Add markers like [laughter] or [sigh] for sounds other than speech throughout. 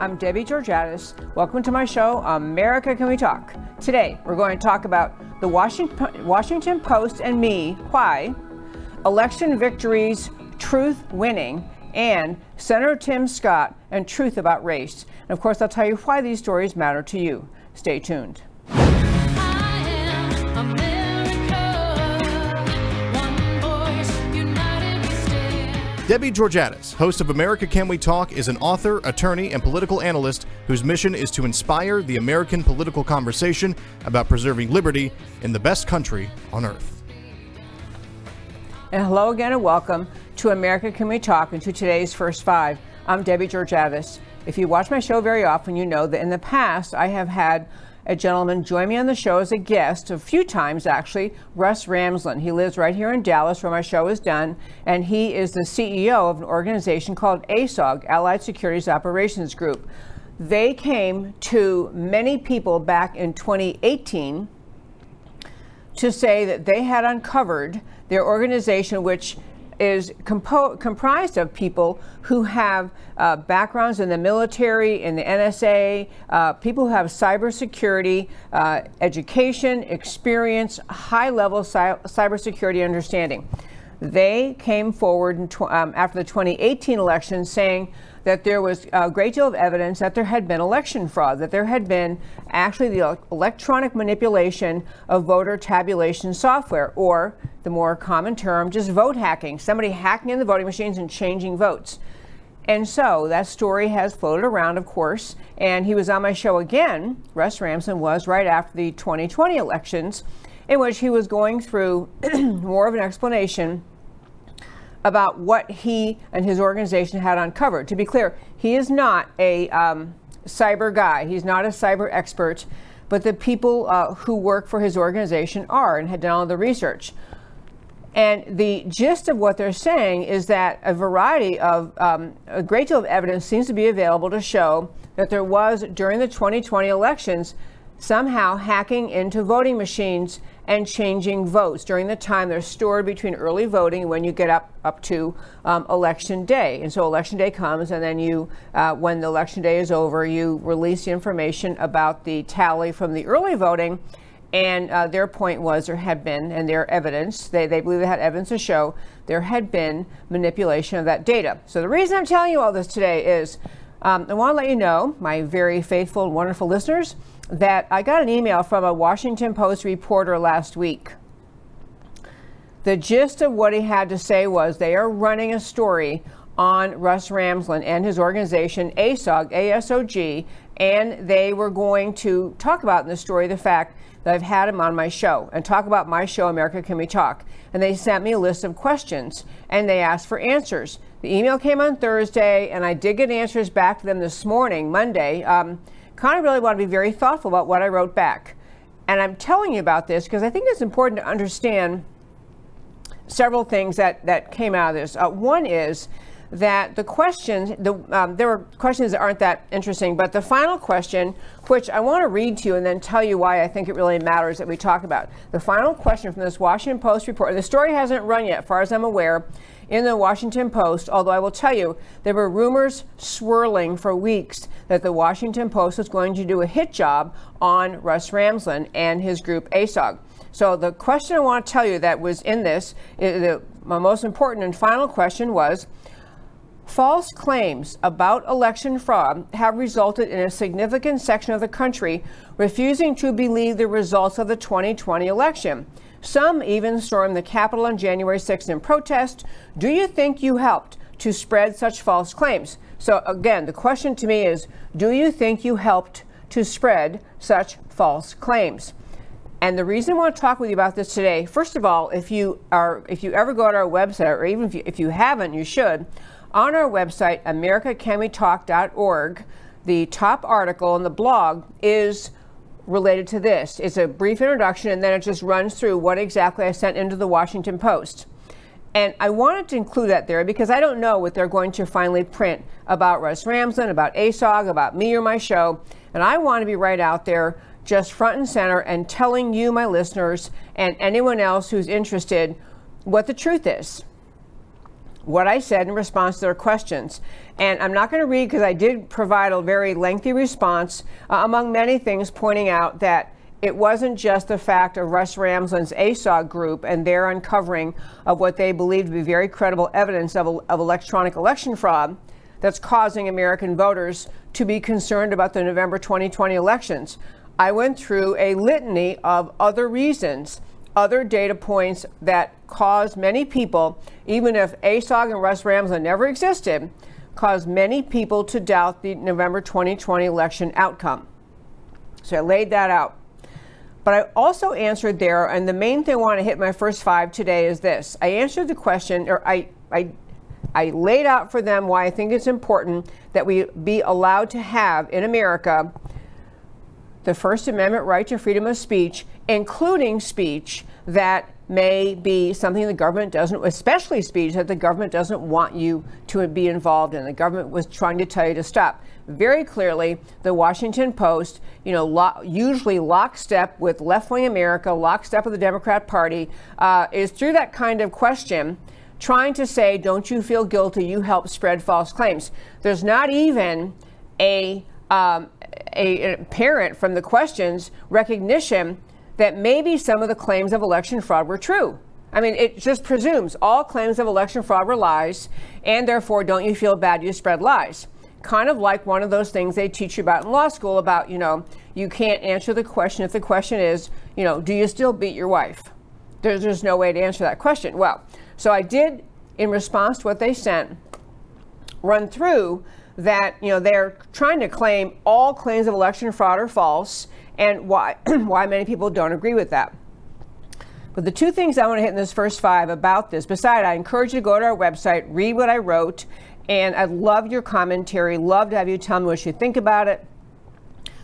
I'm Debbie Georgatos. Welcome to my show, America Can We Talk? Today, we're going to talk about the Washington Post and me, why, election victories, truth winning, and Senator Tim Scott and truth about race. And of course, I'll tell you why these stories matter to you. Stay tuned. Debbie Georgatos, host of America Can We Talk, is an author, attorney, and political analyst whose mission is to inspire the American political conversation about preserving liberty in the best country on earth. And hello again and welcome to America Can We Talk and to today's First Five. I'm Debbie Georgatos. If you watch my show very often, you know that in the past I have had a gentleman join me on the show as a guest a few times, actually, Russ Ramsland. He lives right here in Dallas where my show is done, and he is the CEO of an organization called ASOG, Allied Securities Operations Group. They came to many people back in 2018 to say that they had uncovered their organization, which is compo- comprised of people who have uh, backgrounds in the military, in the NSA, uh, people who have cybersecurity, uh, education, experience, high level cy- cybersecurity understanding. They came forward tw- um, after the 2018 election saying that there was a great deal of evidence that there had been election fraud, that there had been actually the electronic manipulation of voter tabulation software, or the more common term, just vote hacking, somebody hacking in the voting machines and changing votes. And so that story has floated around, of course, and he was on my show again. Russ Ramsland was right after the 2020 elections, in which he was going through [clears throat] more of an explanation about what he and his organization had uncovered. To be clear, he is not a um, cyber guy, he's not a cyber expert, but the people uh, who work for his organization are and had done all the research. And the gist of what they're saying is that a variety of, um, a great deal of evidence seems to be available to show that there was, during the 2020 elections, somehow hacking into voting machines and changing votes during the time they're stored between early voting when you get up up to um, election day. And so election day comes, and then you, uh, when the election day is over, you release the information about the tally from the early voting. And uh, their point was there had been, and their evidence, they, they believe they had evidence to show there had been manipulation of that data. So the reason I'm telling you all this today is um, I want to let you know, my very faithful and wonderful listeners, that I got an email from a Washington Post reporter last week. The gist of what he had to say was they are running a story on Russ Ramsland and his organization, ASOG, ASOG, and they were going to talk about in the story the fact that I've had him on my show and talk about my show, America Can We Talk. And they sent me a list of questions and they asked for answers. The email came on Thursday, and I did get answers back to them this morning, Monday. Um, kind of really want to be very thoughtful about what I wrote back. And I'm telling you about this because I think it's important to understand several things that, that came out of this. Uh, one is that the questions, the, um, there were questions that aren't that interesting, but the final question, which I want to read to you and then tell you why I think it really matters that we talk about. The final question from this Washington Post report, the story hasn't run yet, as far as I'm aware, in the Washington Post, although I will tell you, there were rumors swirling for weeks that the Washington Post was going to do a hit job on Russ Ramsland and his group ASOG. So the question I want to tell you that was in this, the, my most important and final question was, False claims about election fraud have resulted in a significant section of the country refusing to believe the results of the 2020 election. Some even stormed the Capitol on January 6th in protest. Do you think you helped to spread such false claims? So, again, the question to me is Do you think you helped to spread such false claims? And the reason I want to talk with you about this today, first of all, if you are, if you ever go to our website, or even if you, if you haven't, you should. On our website, AmericaCanWeTalk.org, the top article in the blog is related to this. It's a brief introduction, and then it just runs through what exactly I sent into the Washington Post. And I wanted to include that there because I don't know what they're going to finally print about Russ Ramsland, about ASOG, about me or my show. And I want to be right out there, just front and center, and telling you, my listeners, and anyone else who's interested, what the truth is. What I said in response to their questions. And I'm not going to read because I did provide a very lengthy response, uh, among many things, pointing out that it wasn't just the fact of Russ Ramsland's ASOG group and their uncovering of what they believed to be very credible evidence of, of electronic election fraud that's causing American voters to be concerned about the November 2020 elections. I went through a litany of other reasons, other data points that caused many people, even if ASOG and Russ Ramsland never existed, caused many people to doubt the November 2020 election outcome. So I laid that out. But I also answered there, and the main thing I want to hit my first five today is this. I answered the question, or I, I, I laid out for them why I think it's important that we be allowed to have in America the First Amendment right to freedom of speech, including speech that may be something the government doesn't, especially speech that the government doesn't want you to be involved in. The government was trying to tell you to stop. Very clearly, the Washington Post, you know, lo- usually lockstep with left wing America, lockstep with the Democrat Party, uh, is through that kind of question trying to say, don't you feel guilty? You helped spread false claims. There's not even a, um, a, parent from the questions recognition that maybe some of the claims of election fraud were true. I mean, it just presumes all claims of election fraud were lies, and therefore, don't you feel bad you spread lies? Kind of like one of those things they teach you about in law school about, you know, you can't answer the question if the question is, you know, do you still beat your wife? There's, there's no way to answer that question. Well, so I did, in response to what they sent, run through that, you know, they're trying to claim all claims of election fraud are false and why, [clears throat] why many people don't agree with that. But the two things I want to hit in this first five about this, besides, I encourage you to go to our website, read what I wrote, and I'd love your commentary, love to have you tell me what you think about it.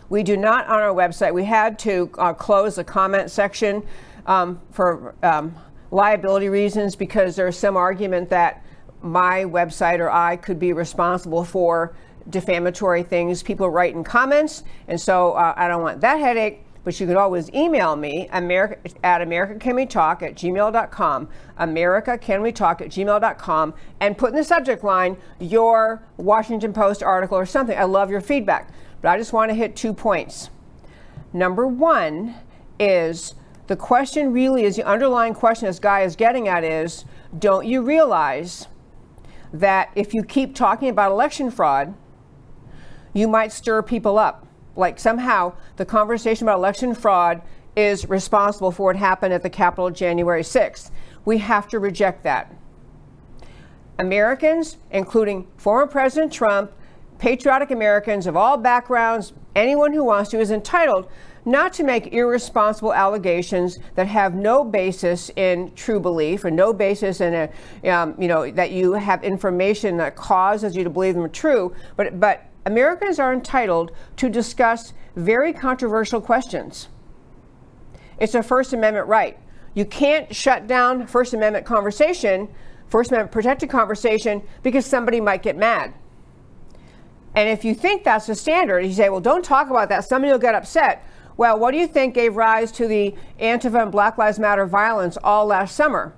We do not on our website, we had to uh, close the comment section um, for um, liability reasons because there's some argument that my website or I could be responsible for defamatory things people write in comments. And so uh, I don't want that headache. But you can always email me America, at americacanwetalk at gmail.com, americacanwetalk at gmail.com, and put in the subject line your Washington Post article or something. I love your feedback. But I just want to hit two points. Number one is the question really is the underlying question this guy is getting at is don't you realize that if you keep talking about election fraud, you might stir people up. Like somehow the conversation about election fraud is responsible for what happened at the Capitol January 6th. We have to reject that. Americans, including former President Trump, patriotic Americans of all backgrounds, anyone who wants to, is entitled not to make irresponsible allegations that have no basis in true belief or no basis in a, um, you know, that you have information that causes you to believe them are true, but, but Americans are entitled to discuss very controversial questions. It's a First Amendment right. You can't shut down First Amendment conversation, First Amendment protected conversation, because somebody might get mad. And if you think that's the standard, you say, well, don't talk about that, somebody will get upset. Well, what do you think gave rise to the Antifa and Black Lives Matter violence all last summer?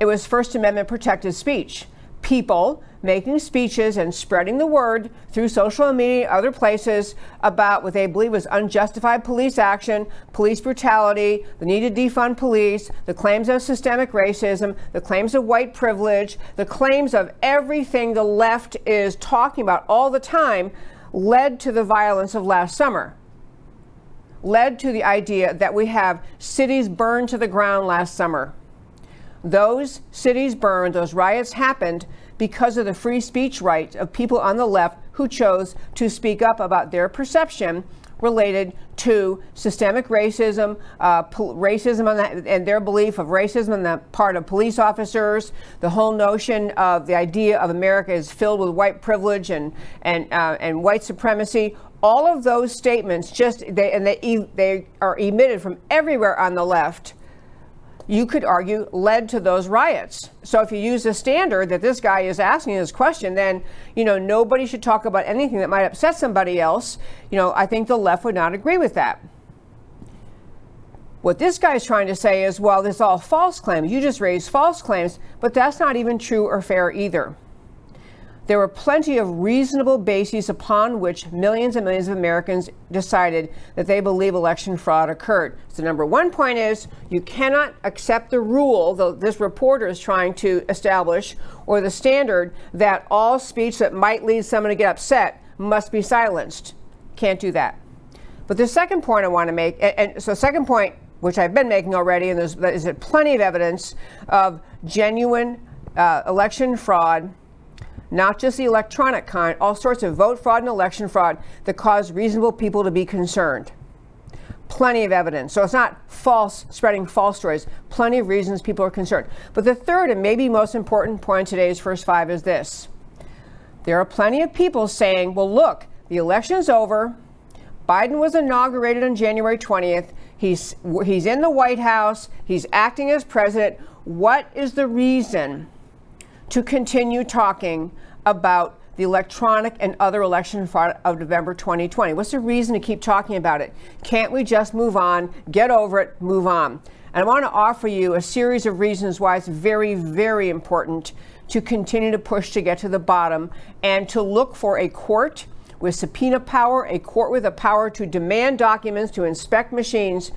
It was First Amendment protected speech. People making speeches and spreading the word through social media and other places about what they believe was unjustified police action, police brutality, the need to defund police, the claims of systemic racism, the claims of white privilege, the claims of everything the left is talking about all the time led to the violence of last summer. Led to the idea that we have cities burned to the ground last summer. Those cities burned, those riots happened because of the free speech rights of people on the left who chose to speak up about their perception related to systemic racism, uh, po- racism the, and their belief of racism on the part of police officers, the whole notion of the idea of America is filled with white privilege and and uh, and white supremacy. All of those statements just they and they they are emitted from everywhere on the left you could argue led to those riots. So if you use the standard that this guy is asking this question, then you know nobody should talk about anything that might upset somebody else. You know, I think the left would not agree with that. What this guy is trying to say is, well, this is all false claims. You just raised false claims, but that's not even true or fair either. There were plenty of reasonable bases upon which millions and millions of Americans decided that they believe election fraud occurred. So, number one point is you cannot accept the rule that this reporter is trying to establish or the standard that all speech that might lead someone to get upset must be silenced. Can't do that. But the second point I want to make, and, and so second point, which I've been making already, and there's is plenty of evidence of genuine uh, election fraud not just the electronic kind, all sorts of vote fraud and election fraud that cause reasonable people to be concerned. Plenty of evidence. So it's not false, spreading false stories. Plenty of reasons people are concerned. But the third and maybe most important point in today's first five is this there are plenty of people saying, well, look, the election's over. Biden was inaugurated on January 20th. He's, he's in the White House. He's acting as president. What is the reason to continue talking about the electronic and other election fraud of November 2020? What's the reason to keep talking about it? Can't we just move on, get over it, move on? And I want to offer you a series of reasons why it's very, very important to continue to push to get to the bottom and to look for a court with subpoena power, a court with the power to demand documents, to inspect machines,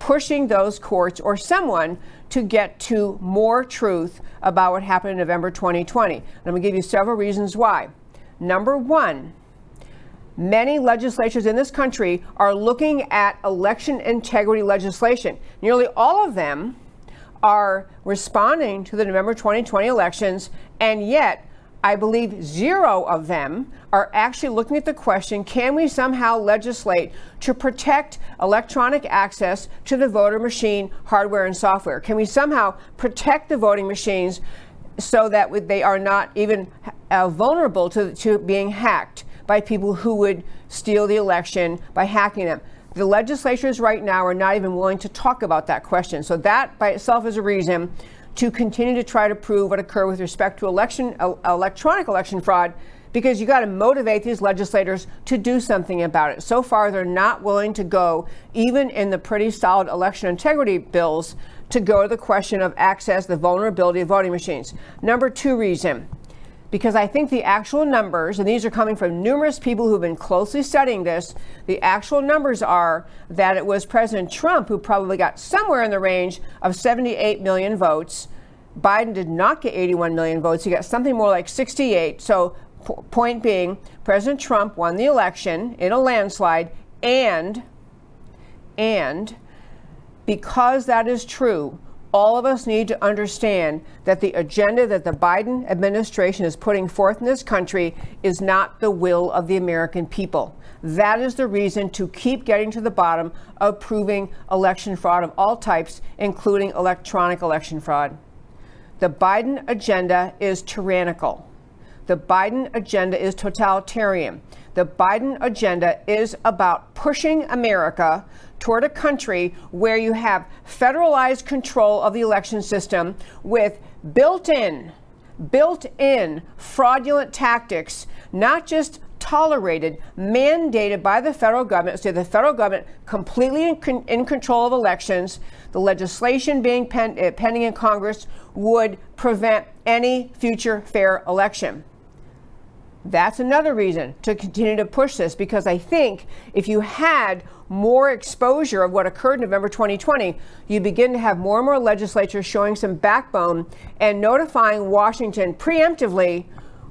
pushing those courts or someone to get to more truth about what happened in November 2020. And I'm going to give you several reasons why. Number one, many legislatures in this country are looking at election integrity legislation. Nearly all of them are responding to the November 2020 elections, and yet I believe zero of them are actually looking at the question can we somehow legislate to protect electronic access to the voter machine hardware and software? Can we somehow protect the voting machines so that they are not even uh, vulnerable to, to being hacked by people who would steal the election by hacking them? The legislatures right now are not even willing to talk about that question. So, that by itself is a reason to continue to try to prove what occurred with respect to election uh, electronic election fraud because you got to motivate these legislators to do something about it. So far, they're not willing to go, even in the pretty solid election integrity bills, to go to the question of access, the vulnerability of voting machines. Number two reason because I think the actual numbers, and these are coming from numerous people who've been closely studying this, the actual numbers are that it was President Trump who probably got somewhere in the range of 78 million votes. Biden did not get 81 million votes. He got something more like 68. So, p- point being, President Trump won the election in a landslide, and, and because that is true, all of us need to understand that the agenda that the Biden administration is putting forth in this country is not the will of the American people. That is the reason to keep getting to the bottom of proving election fraud of all types, including electronic election fraud. The Biden agenda is tyrannical. The Biden agenda is totalitarian. The Biden agenda is about pushing America toward a country where you have federalized control of the election system with built in, built in fraudulent tactics, not just tolerated, mandated by the federal government, so the federal government completely in, con- in control of elections, the legislation being pen- uh, pending in Congress would prevent any future fair election. That's another reason to continue to push this because I think if you had more exposure of what occurred in November 2020, you begin to have more and more legislatures showing some backbone and notifying Washington preemptively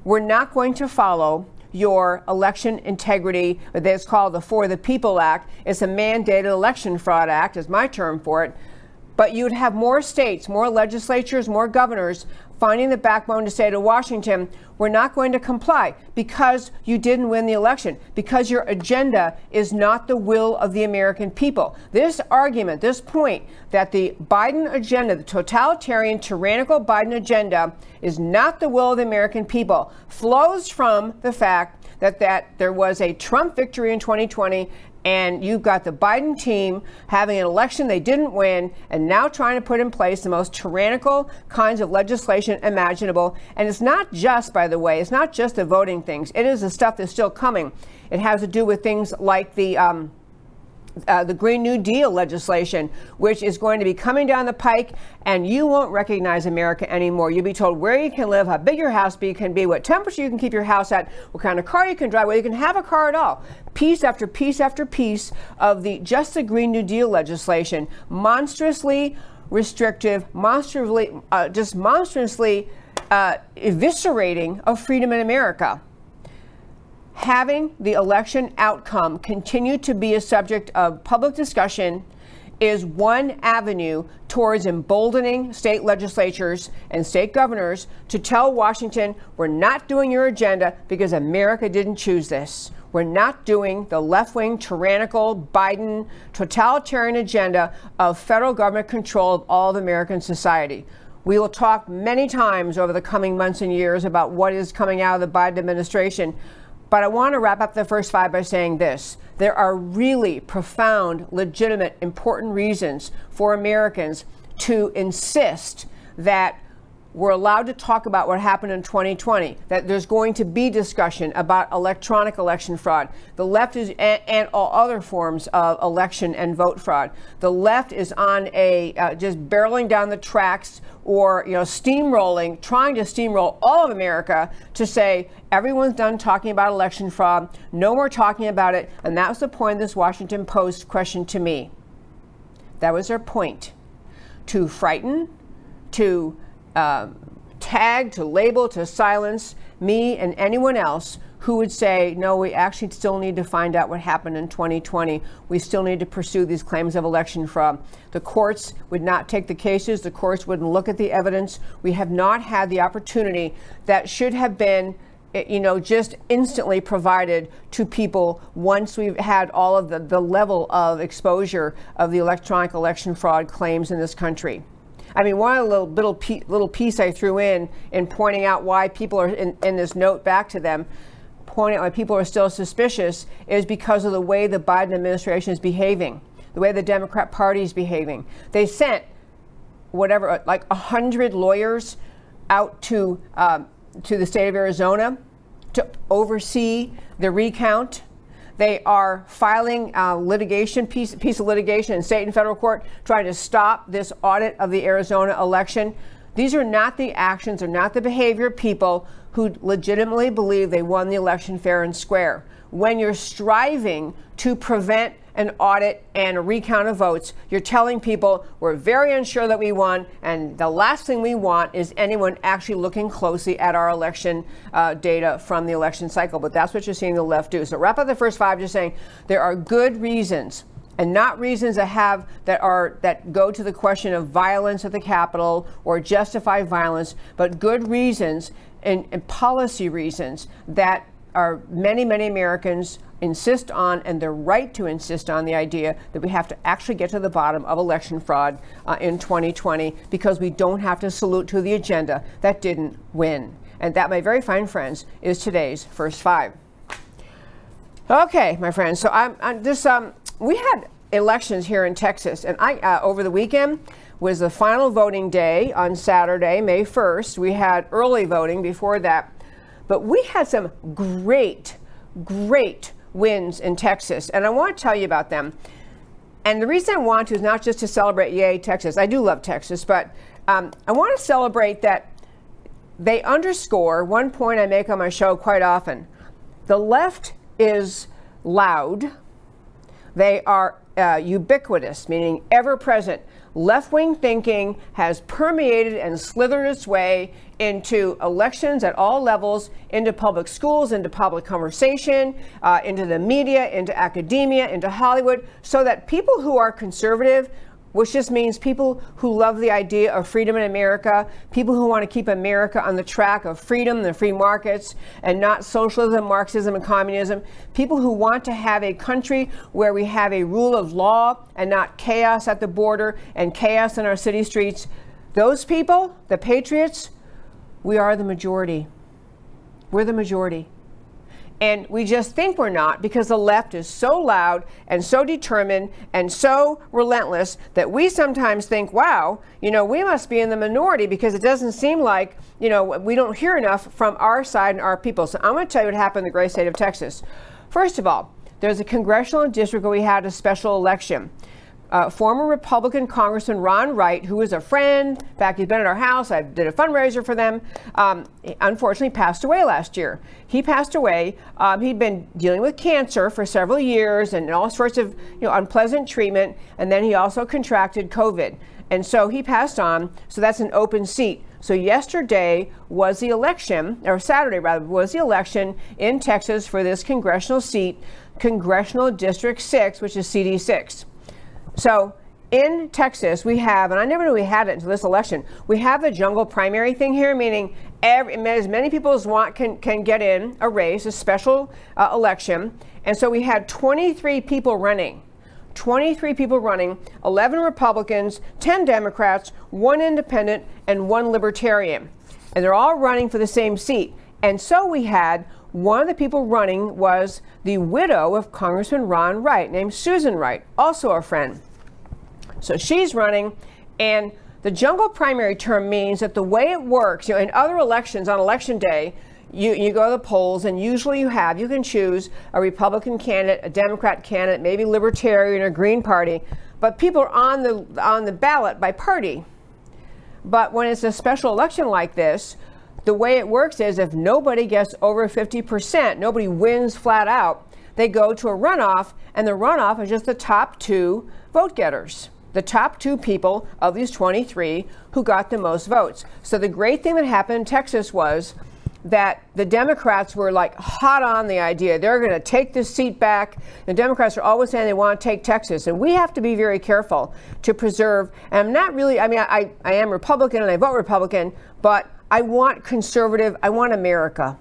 we're not going to follow your election integrity, that's called the For the People Act. It's a mandated election fraud act, is my term for it. But you'd have more states, more legislatures, more governors finding the backbone to say to Washington, we're not going to comply because you didn't win the election, because your agenda is not the will of the American people. This argument, this point that the Biden agenda, the totalitarian, tyrannical Biden agenda, is not the will of the American people, flows from the fact that, that there was a Trump victory in 2020 and you've got the Biden team having an election they didn't win and now trying to put in place the most tyrannical kinds of legislation imaginable. And it's not just, by the way, it's not just the voting things, it is the stuff that's still coming. It has to do with things like the um, uh, the Green New Deal legislation, which is going to be coming down the pike, and you won't recognize America anymore. You'll be told where you can live, how big your house be, can be, what temperature you can keep your house at, what kind of car you can drive, whether you can have a car at all. Piece after piece after piece of the just the Green New Deal legislation, monstrously restrictive, monstrously, uh, just monstrously uh, eviscerating of freedom in America having the election outcome continue to be a subject of public discussion is one avenue towards emboldening state legislatures and state governors to tell Washington, we're not doing your agenda because America didn't choose this. We're not doing the left wing, tyrannical, Biden, totalitarian agenda of federal government control of all of American society. We will talk many times over the coming months and years about what is coming out of the Biden administration. But I want to wrap up the first five by saying this. There are really profound, legitimate, important reasons for Americans to insist that we're allowed to talk about what happened in 2020, that there's going to be discussion about electronic election fraud. The left is, and, and all other forms of election and vote fraud. The left is on a, uh, just barreling down the tracks or, you know, steamrolling, trying to steamroll all of America to say, everyone's done talking about election fraud, no more talking about it. And that was the point of this Washington Post question to me. That was their point to frighten, to um, tag, to label, to silence me and anyone else who would say, no, we actually still need to find out what happened in 2020. We still need to pursue these claims of election fraud. The courts would not take the cases, the courts wouldn't look at the evidence. We have not had the opportunity that should have been eh, you know, just instantly provided to people once we've had all of the, the level of exposure of the electronic election fraud claims in this country. I mean, one little little, little piece I threw in in pointing out why people are in, in this note back to them, pointing out why people are still suspicious is because of the way the Biden administration is behaving, the way the Democrat Party is behaving. They sent whatever, like a hundred lawyers out to um, to the state of Arizona to oversee the recount they are filing a litigation piece, piece of litigation in state and federal court trying to stop this audit of the Arizona election. These are not the actions or not the behavior of people who legitimately believe they won the election fair and square. When you're striving to prevent an audit and a recount of votes, you're telling people we're very unsure that we won, and the last thing we want is anyone actually looking closely at our election uh, data from the election cycle. But that's what you're seeing the left do. So wrap up the first five just saying there are good reasons and not reasons that have that are that go to the question of violence at the Capitol or justify violence, but good reasons and, and policy reasons that are many, many Americans insist on, and their right to insist on, the idea that we have to actually get to the bottom of election fraud uh, in 2020 because we don't have to salute to the agenda that didn't win. And that, my very fine friends, is today's first five. Okay, my friends. So I'm, I'm this. Um, we had elections here in Texas, and I uh, over the weekend was the final voting day on Saturday, May 1st. We had early voting before that, but we had some great, great wins in Texas, and I want to tell you about them. And the reason I want to is not just to celebrate, yay, Texas. I do love Texas, but um, I want to celebrate that they underscore one point I make on my show quite often. The left is loud, they are uh, ubiquitous, meaning ever present left wing thinking has permeated and slithered its way into elections at all levels, into public schools, into public conversation, uh, into the media, into academia, into Hollywood, so that people who are conservative which just means people who love the idea of freedom in America, people who want to keep America on the track of freedom, the free markets, and not socialism, Marxism, and communism, people who want to have a country where we have a rule of law and not chaos at the border and chaos in our city streets. Those people, the patriots, we are the majority. We're the majority. And we just think we're not because the left is so loud and so determined and so relentless that we sometimes think, wow, you know, we must be in the minority because it doesn't seem like, you know, we don't hear enough from our side and our people. So I'm going to tell you what happened in the great state of Texas. First of all, there's a congressional district where we had a special election. Uh, former Republican Congressman Ron Wright, who is a friend, in fact, he's been at our house. I did a fundraiser for them. Um, unfortunately, passed away last year. He passed away. Um, he'd been dealing with cancer for several years and all sorts of you know unpleasant treatment, and then he also contracted COVID, and so he passed on. So that's an open seat. So yesterday was the election, or Saturday rather, was the election in Texas for this congressional seat, Congressional District 6, which is CD6. So in Texas, we have, and I never knew we had it until this election, we have the jungle primary thing here, meaning every, as many people as want can, can get in a race, a special uh, election. And so we had 23 people running. 23 people running, 11 Republicans, 10 Democrats, one independent, and one libertarian. And they're all running for the same seat. And so we had one of the people running was the widow of Congressman Ron Wright, named Susan Wright, also a friend. So she's running, and the jungle primary term means that the way it works, you know, in other elections on election day, you, you go to the polls, and usually you have, you can choose a Republican candidate, a Democrat candidate, maybe Libertarian or Green Party, but people are on the, on the ballot by party. But when it's a special election like this, the way it works is if nobody gets over 50%, nobody wins flat out, they go to a runoff, and the runoff is just the top two vote getters. The top two people of these 23 who got the most votes. So, the great thing that happened in Texas was that the Democrats were like hot on the idea they're going to take this seat back. The Democrats are always saying they want to take Texas, and we have to be very careful to preserve. And I'm not really, I mean, I, I am Republican and I vote Republican, but I want conservative, I want America.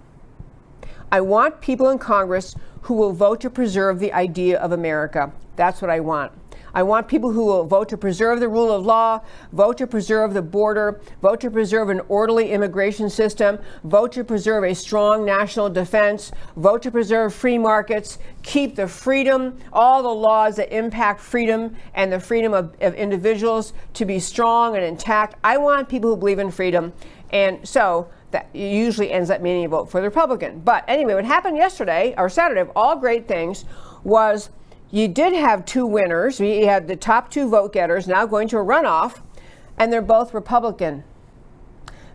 I want people in Congress who will vote to preserve the idea of America. That's what I want. I want people who will vote to preserve the rule of law, vote to preserve the border, vote to preserve an orderly immigration system, vote to preserve a strong national defense, vote to preserve free markets, keep the freedom, all the laws that impact freedom and the freedom of, of individuals to be strong and intact. I want people who believe in freedom. And so that usually ends up meaning a vote for the Republican. But anyway, what happened yesterday or Saturday of all great things was you did have two winners. We had the top two vote getters now going to a runoff, and they're both Republican.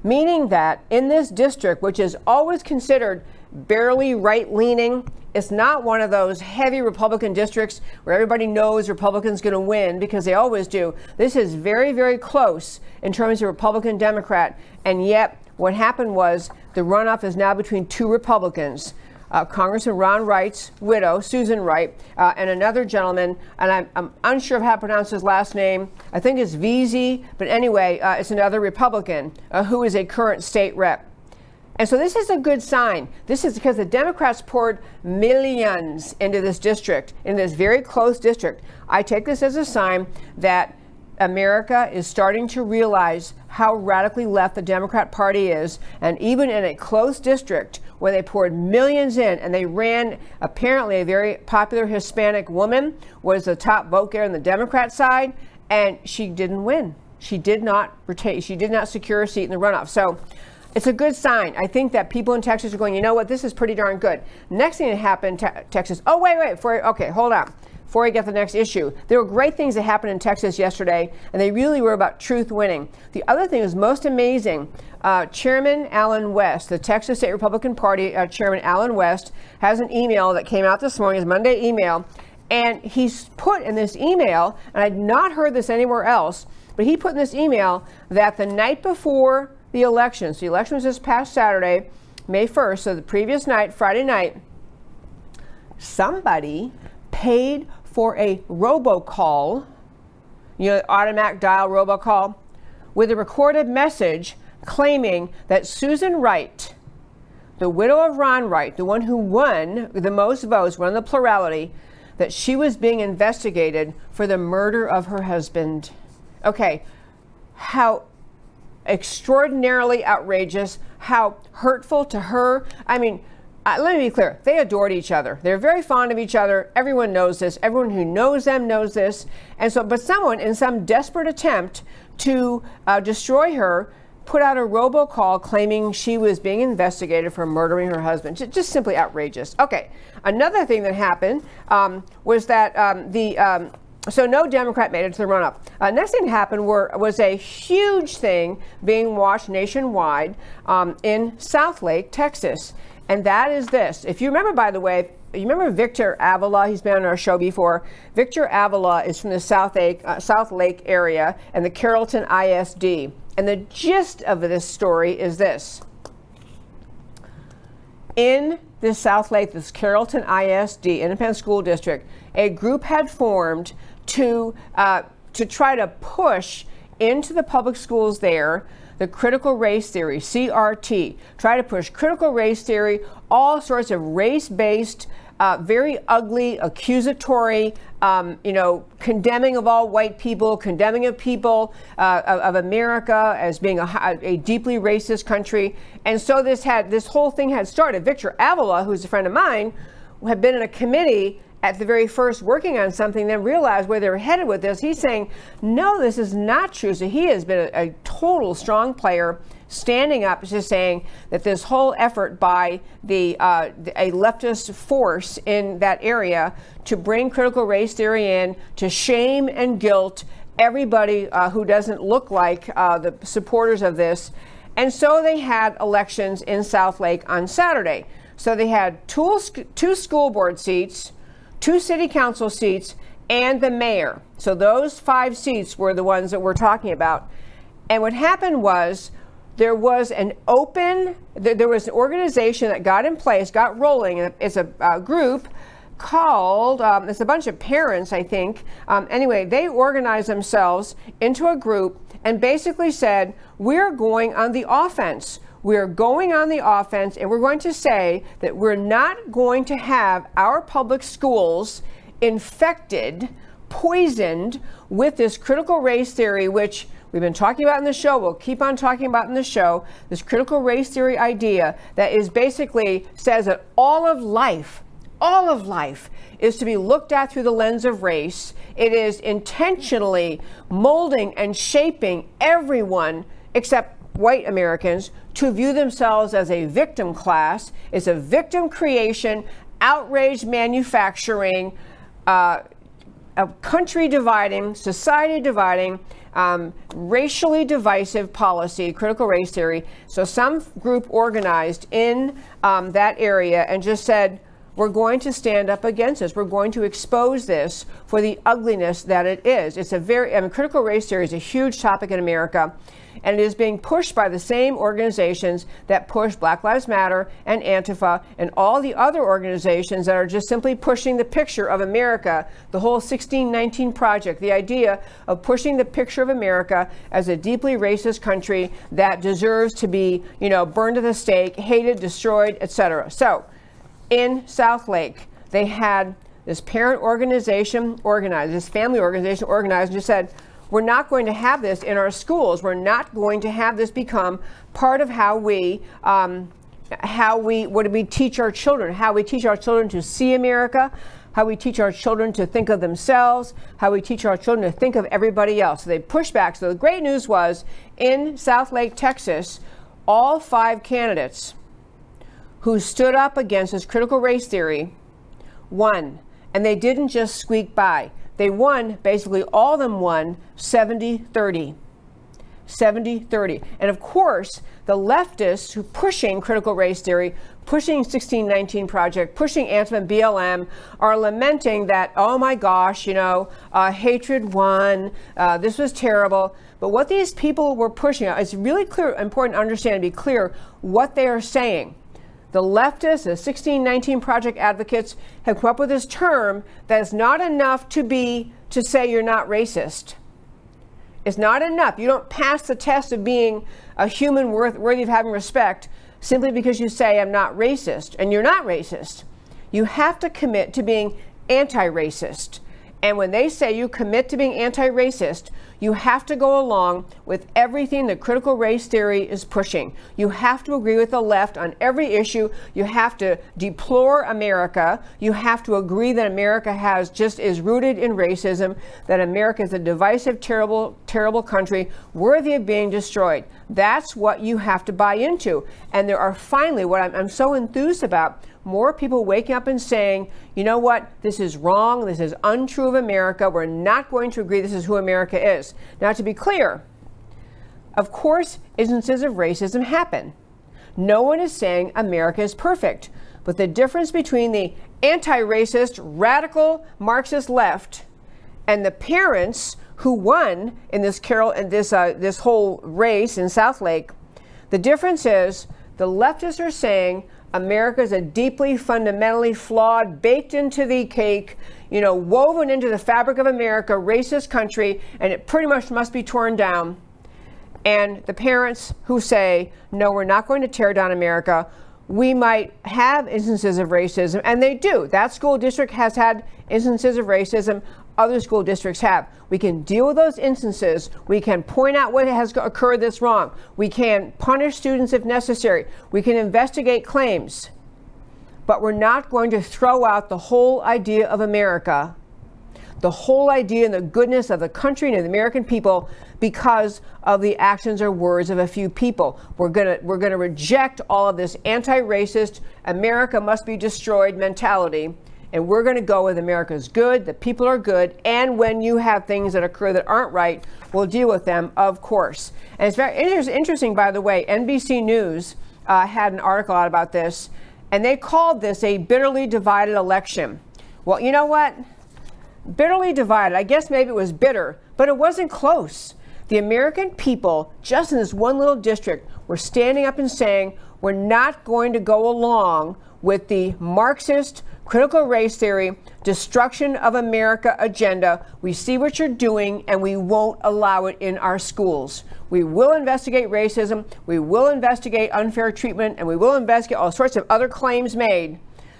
Meaning that in this district, which is always considered barely right leaning, it's not one of those heavy Republican districts where everybody knows Republicans going to win because they always do. This is very, very close in terms of Republican Democrat. And yet, what happened was the runoff is now between two Republicans. Uh, Congressman Ron Wright's widow, Susan Wright, uh, and another gentleman, and I'm, I'm, unsure of how to pronounce his last name. I think it's Veazey, but anyway, uh, it's another Republican uh, who is a current state rep. And so this is a good sign. This is because the Democrats poured millions into this district, in this very close district. I take this as a sign that America is starting to realize how radically left the Democrat Party is. And even in a close district where they poured millions in and they ran, apparently, a very popular Hispanic woman was the top vote getter on the Democrat side, and she didn't win. She did not retain, she did not secure a seat in the runoff. So it's a good sign. I think that people in Texas are going, you know what, this is pretty darn good. Next thing that happened, te- Texas, oh, wait, wait, for, okay, hold on. Before I get the next issue, there were great things that happened in Texas yesterday, and they really were about truth winning. The other thing was most amazing. Uh, chairman Allen West, the Texas State Republican Party uh, Chairman Allen West, has an email that came out this morning, his Monday email, and he's put in this email, and I'd not heard this anywhere else, but he put in this email that the night before the elections. The election was this past Saturday, May 1st, so the previous night, Friday night, somebody paid for a robocall, you know, automatic dial robocall, with a recorded message claiming that Susan Wright, the widow of Ron Wright, the one who won the most votes, won the plurality, that she was being investigated for the murder of her husband. Okay, how extraordinarily outrageous, how hurtful to her. I mean, uh, let me be clear. They adored each other. They're very fond of each other. Everyone knows this. Everyone who knows them knows this. And so, but someone in some desperate attempt to uh, destroy her put out a robocall claiming she was being investigated for murdering her husband. Just simply outrageous. Okay, another thing that happened um, was that um, the um, so no Democrat made it to the runoff. Uh, next thing that happened were, was a huge thing being watched nationwide um, in Southlake, Texas, and that is this. If you remember, by the way, you remember Victor Avila? He's been on our show before. Victor Avila is from the Southlake, uh, Southlake area and the Carrollton ISD. And the gist of this story is this. In this Southlake, this Carrollton ISD, Independent School District, a group had formed to, uh, to try to push into the public schools there the critical race theory, CRT, try to push critical race theory, all sorts of race based uh, very ugly, accusatory, um, you know, condemning of all white people, condemning of people uh, of, of, America as being a, a, deeply racist country. And so this had this whole thing had started. Victor Avila, who's a friend of mine, had been in a committee at the very first working on something, then realized where they were headed with this. He's saying, no, this is not true. So he has been a, a total strong player standing up to saying that this whole effort by the uh, a leftist force in that area to bring critical race theory in to shame and guilt everybody uh, who doesn't look like uh, the supporters of this. And so they had elections in Southlake on Saturday. So they had two, two school board seats, two city council seats, and the mayor. So those five seats were the ones that we're talking about. And what happened was there was an open, there was an organization that got in place, got rolling. It's a, a group called, um, it's a bunch of parents, I think. Um, anyway, they organized themselves into a group and basically said, We're going on the offense. We're going on the offense, and we're going to say that we're not going to have our public schools infected, poisoned with this critical race theory, which we've been talking about in the show, we'll keep on talking about in the show, this critical race theory idea that is basically says that all of life, all of life is to be looked at through the lens of race. It is intentionally molding and shaping everyone except white Americans to view themselves as a victim class. is a victim creation, outrage manufacturing, uh, a country dividing, society dividing, um, racially divisive policy, critical race theory. So some group organized in um, that area and just said, we're going to stand up against this. We're going to expose this for the ugliness that it is. It's a very, I mean, critical race theory is a huge topic in America and it is being pushed by the same organizations that push Black Lives Matter and Antifa and all the other organizations that are just simply pushing the picture of America, the whole 1619 project, the idea of pushing the picture of America as a deeply racist country that deserves to be, you know, burned to the stake, hated, destroyed, etc. So, in Southlake, they had this parent organization organized, this family organization organized, and just said, we're not going to have this in our schools. We're not going to have this become part of how we. Um, how we what do we teach our children how we teach our children to see america how we teach our children to think of themselves how we teach our children to think of everybody else so they push back so the great news was in south lake texas all five candidates who stood up against this critical race theory won and they didn't just squeak by they won, basically, all of them won 70 30. 70 30. And of course, the leftists who pushing critical race theory, pushing 1619 Project, pushing Antifa and BLM are lamenting that, oh my gosh, you know, uh, hatred won, uh, this was terrible. But what these people were pushing, it's really clear, important to understand, to be clear what they are saying. The leftists, the 1619 Project advocates, have come up with this term that is not enough to be to say you're not racist. It's not enough. You don't pass the test of being a human worth, worthy of having respect simply because you say I'm not racist, and you're not racist. You have to commit to being anti-racist. And when they say you commit to being anti racist, you have to go along with everything that critical race theory is pushing. You have to agree with the left on every issue. You have to deplore America. You have to agree that America has just is rooted in racism, that America is a divisive, terrible, terrible country worthy of being destroyed. That's what you have to buy into. And there are finally, what I'm, I'm so enthused about, more people waking up and saying, you know what, this is wrong, this is untrue of America, we're not going to agree this is who America is. Now, to be clear, of course, instances of racism happen. No one is saying America is perfect, but the difference between the anti racist, radical Marxist left and the parents who won in this Carroll in this uh, this whole race in Southlake, the difference is the leftists are saying America is a deeply, fundamentally flawed, baked into the cake, you know, woven into the fabric of America, racist country, and it pretty much must be torn down. And the parents who say, no, we're not going to tear down America, we might have instances of racism, and they do. That school district has had instances of racism other school districts have. We can deal with those instances. We can point out what has occurred that's wrong. We can punish students if necessary. We can investigate claims. But we're not going to throw out the whole idea of America, the whole idea and the goodness of the country and the American people because of the actions or words of a few people. We're going to we're going to reject all of this anti-racist America must be destroyed mentality and we're going to go with America's good, the people are good, and when you have things that occur that aren't right, we'll deal with them, of course. And it's very inter- interesting, by the way, NBC News uh, had an article out about this, and they called this a bitterly divided election. Well, you know what? Bitterly divided. I guess maybe it was bitter, but it wasn't close. The American people, just in this one little district, were standing up and saying, we're not going to go along with the Marxist critical race theory, destruction of America agenda. We see what you're doing and we won't allow it in our schools. We will investigate racism, we will investigate unfair treatment, and we will investigate all sorts of other claims made.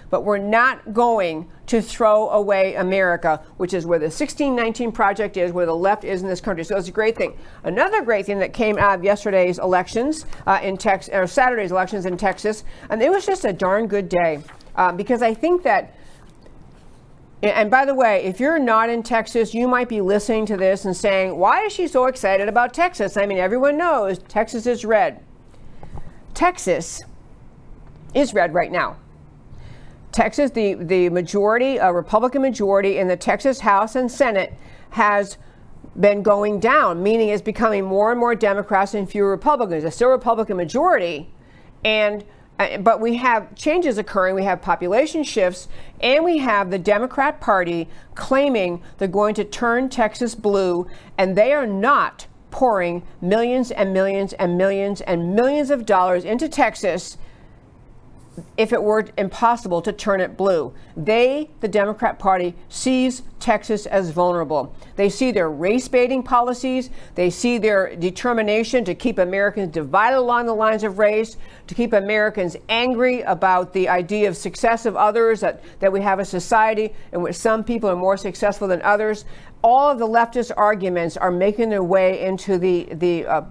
But we're not going to throw away America, which is where the 1619 Project is, where the left is in this country. So it's a great thing. Another great thing that came out of yesterday's elections uh, in Texas, or Saturday's elections in Texas, and it was just a darn good day um, because I think that. And by the way, if you're not in Texas, you might be listening to this and saying, Why is she so excited about Texas? I mean, everyone knows Texas is red. Texas is red right now. Texas, the, the majority, a Republican majority in the Texas House and Senate, has been going down, meaning it's becoming more and more Democrats and fewer Republicans. It's still a Republican majority, and Uh, but we have changes occurring. We have population shifts, and we have the Democrat Party claiming they're going to turn Texas blue, and they are not pouring millions and millions and millions and millions of dollars into Texas if it were impossible to turn it blue. They, the Democrat Party, sees Texas as vulnerable. They see their race baiting policies. They see their determination to keep Americans divided along the lines of race, to keep Americans angry about the idea of success of others, that, that we have a society in which some people are more successful than others. All of the leftist arguments are making their way into the, the uh,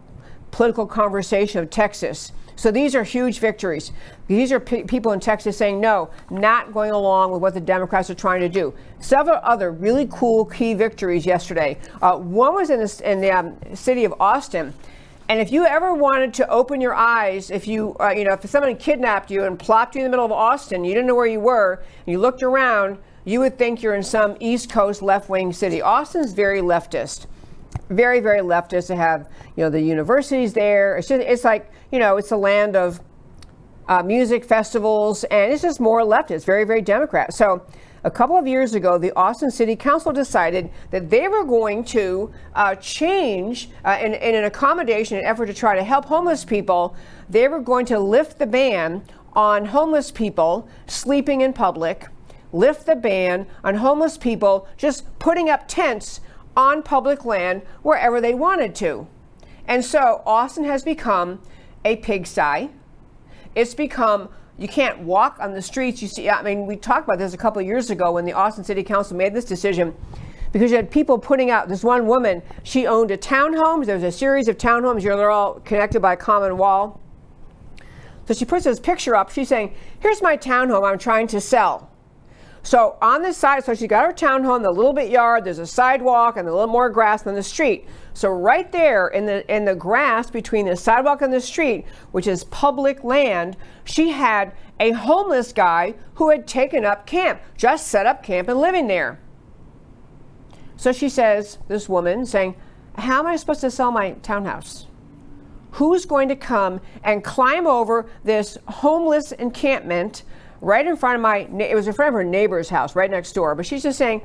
political conversation of Texas. So these are huge victories. These are pe- people in Texas saying no, not going along with what the Democrats are trying to do. Several other really cool key victories yesterday. Uh, one was in the, in the um, city of Austin. And if you ever wanted to open your eyes, if you, uh, you know, if someone kidnapped you and plopped you in the middle of Austin, you didn't know where you were, and you looked around, you would think you're in some East Coast left wing city. Austin's very leftist very, very leftist to have, you know, the universities there. It's just, it's like, you know, it's a land of uh, music festivals, and it's just more leftist, very, very Democrat. So a couple of years ago, the Austin City Council decided that they were going to uh, change uh, in, in an accommodation, an effort to try to help homeless people. They were going to lift the ban on homeless people sleeping in public, lift the ban on homeless people just putting up tents on public land wherever they wanted to. And so Austin has become a pigsty. It's become you can't walk on the streets. You see, I mean, we talked about this a couple of years ago when the Austin City Council made this decision because you had people putting out this one woman, she owned a townhome. There's a series of townhomes, they're all connected by a common wall. So she puts this picture up. She's saying, Here's my townhome I'm trying to sell. So on the side, so she got her townhome, the little bit yard, there's a sidewalk and a little more grass than the street. So right there in the in the grass between the sidewalk and the street, which is public land, she had a homeless guy who had taken up camp, just set up camp and living there. So she says, this woman saying, How am I supposed to sell my townhouse? Who's going to come and climb over this homeless encampment right in front of my, it was in front of her neighbor's house right next door. But she's just saying,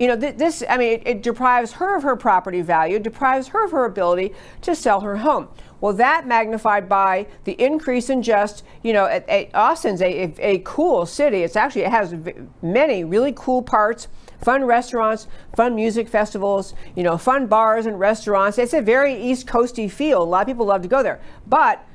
you know, th- this, I mean, it, it, deprives her of her property value, deprives her of her ability to sell her home. Well, that magnified by the increase in just, you know, Austin's a, a, cool city. It's actually, it has many really cool parts, fun restaurants, fun music festivals, you know, fun bars and restaurants. It's a very East Coasty feel. A lot of people love to go there. But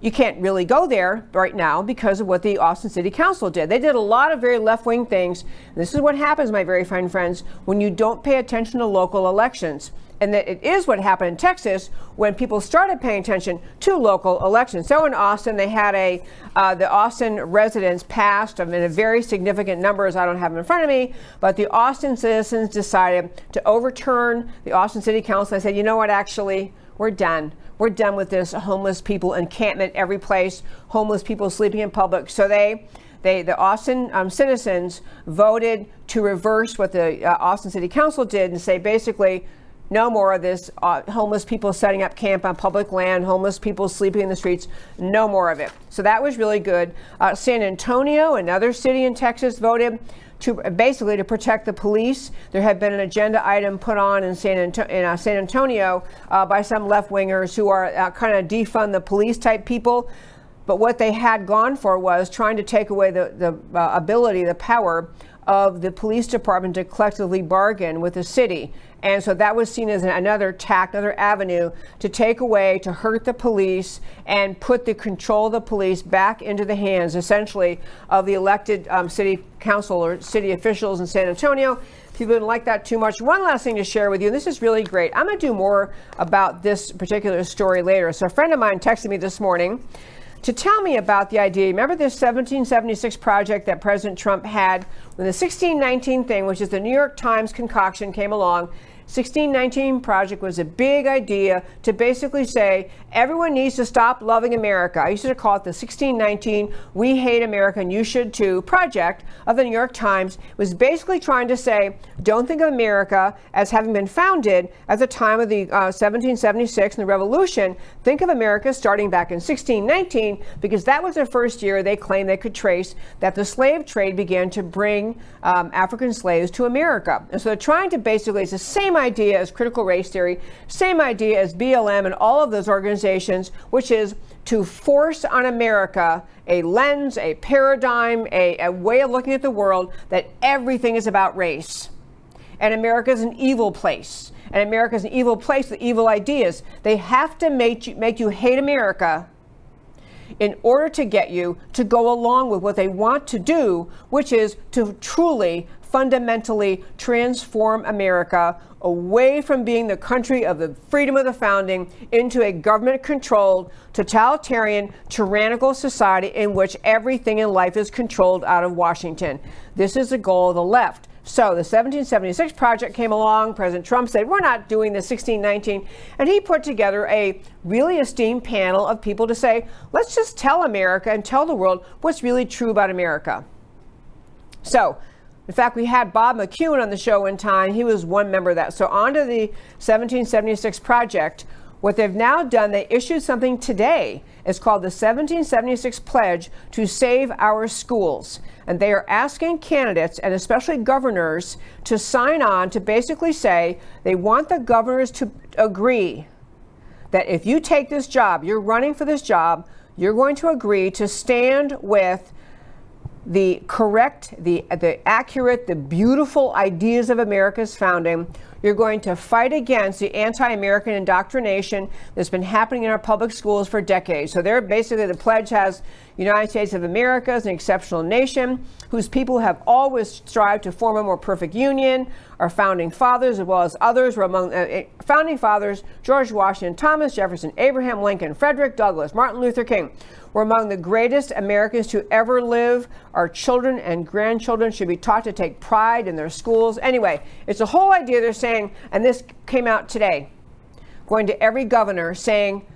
you can't really go there right now because of what the Austin City Council did. They did a lot of very left wing things. This is what happens, my very fine friends, when you don't pay attention to local elections. And that it is what happened in Texas when people started paying attention to local elections. So in Austin, they had a, uh, the Austin residents passed, I mean, a very significant numbers, I don't have them in front of me, but the Austin citizens decided to overturn the Austin City Council. They said, you know what, actually, we're done we're done with this homeless people encampment every place, homeless people sleeping in public. So they, they the Austin um, citizens voted to reverse what the uh, Austin City Council did and say basically, no more of this uh, homeless people setting up camp on public land, homeless people sleeping in the streets, no more of it. So that was really good. Uh, San Antonio, another city in Texas, voted to basically to protect the police. There had been an agenda item put on in San, Anto- in, uh, San Antonio uh, by some left wingers who are uh, kind of defund the police type people. But what they had gone for was trying to take away the, the uh, ability, the power of the police department to collectively bargain with the city. And so that was seen as another tack, another avenue to take away, to hurt the police, and put the control of the police back into the hands, essentially, of the elected um, city council or city officials in San Antonio. People didn't like that too much. One last thing to share with you, and this is really great. I'm going to do more about this particular story later. So, a friend of mine texted me this morning to tell me about the idea. Remember this 1776 project that President Trump had when the 1619 thing, which is the New York Times concoction, came along 1619 project was a big idea to basically say everyone needs to stop loving America. I used to call it the 1619 We Hate America and You Should Too project of the New York Times. It was basically trying to say don't think of America as having been founded at the time of the uh, 1776 and the Revolution. Think of America starting back in 1619 because that was the first year they claimed they could trace that the slave trade began to bring um, African slaves to America. And so they're trying to basically, it's the same idea as critical race theory, same idea as BLM and all of those organizations, which is to force on America a lens, a paradigm, a, a way of looking at the world that everything is about race. And America is an evil place. And America is an evil place with evil ideas. They have to make you, make you hate America in order to get you to go along with what they want to do, which is to truly fundamentally transform America away from being the country of the freedom of the founding into a government controlled, totalitarian, tyrannical society in which everything in life is controlled out of Washington. This is the goal of the left. So the 1776 project came along. President Trump said, We're not doing the 1619. And he put together a really esteemed panel of people to say, Let's just tell America and tell the world what's really true about America. So in fact, we had Bob McEwen on the show one time. He was one member of that. So, on to the 1776 project. What they've now done, they issued something today. It's called the 1776 Pledge to Save Our Schools. And they are asking candidates, and especially governors, to sign on to basically say they want the governors to agree that if you take this job, you're running for this job, you're going to agree to stand with the correct, the, the accurate, the beautiful ideas of America's founding. You're going to fight against the anti American indoctrination that's been happening in our public schools for decades. So, they're basically the pledge has United States of America as an exceptional nation whose people have always strived to form a more perfect union. Our founding fathers, as well as others, were among uh, eh, founding fathers George Washington, Thomas Jefferson, Abraham Lincoln, Frederick Douglass, Martin Luther King were among the greatest Americans to ever live. Our children and grandchildren should be taught to take pride in their schools. Anyway, it's a whole idea they're saying, and this came out today, going to every governor saying,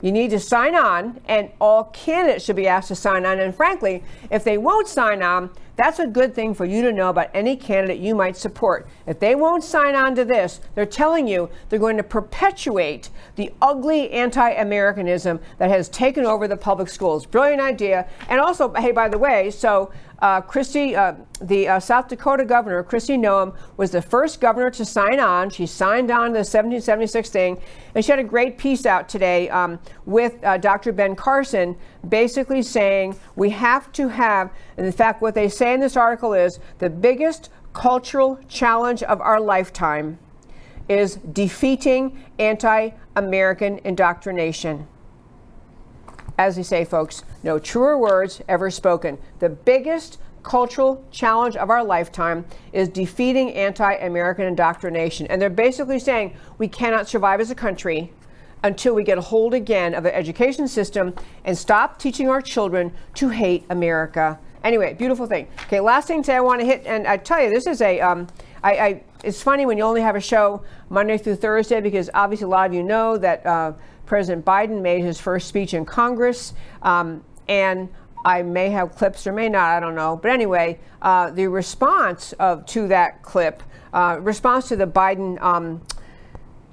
you need to sign on, and all candidates should be asked to sign on. And frankly, if they won't sign on, that's a good thing for you to know about any candidate you might support. If they won't sign on to this, they're telling you they're going to perpetuate the ugly anti Americanism that has taken over the public schools. Brilliant idea. And also, hey, by the way, so uh, Kristi, uh, the uh, South Dakota governor, Kristi Noem, was the first governor to sign on. She signed on to the 1776 thing, and she had a great piece out today um, with uh, Dr. Ben Carson, basically saying we have to have, in fact, what they say in this article is the biggest cultural challenge of our lifetime is defeating anti American indoctrination as they say, folks, no truer words ever spoken. The biggest cultural challenge of our lifetime is defeating anti American indoctrination. And they're basically saying we cannot survive as a country until we get a hold again of the education system and stop teaching our children to hate America. Anyway, beautiful thing. Okay, last thing today I want to hit, and I tell you, this is a. Um, I, I, it's funny when you only have a show Monday through Thursday because obviously a lot of you know that uh, President Biden made his first speech in Congress. Um, and I may have clips or may not, I don't know. But anyway, uh, the response of, to that clip, uh, response to the Biden um,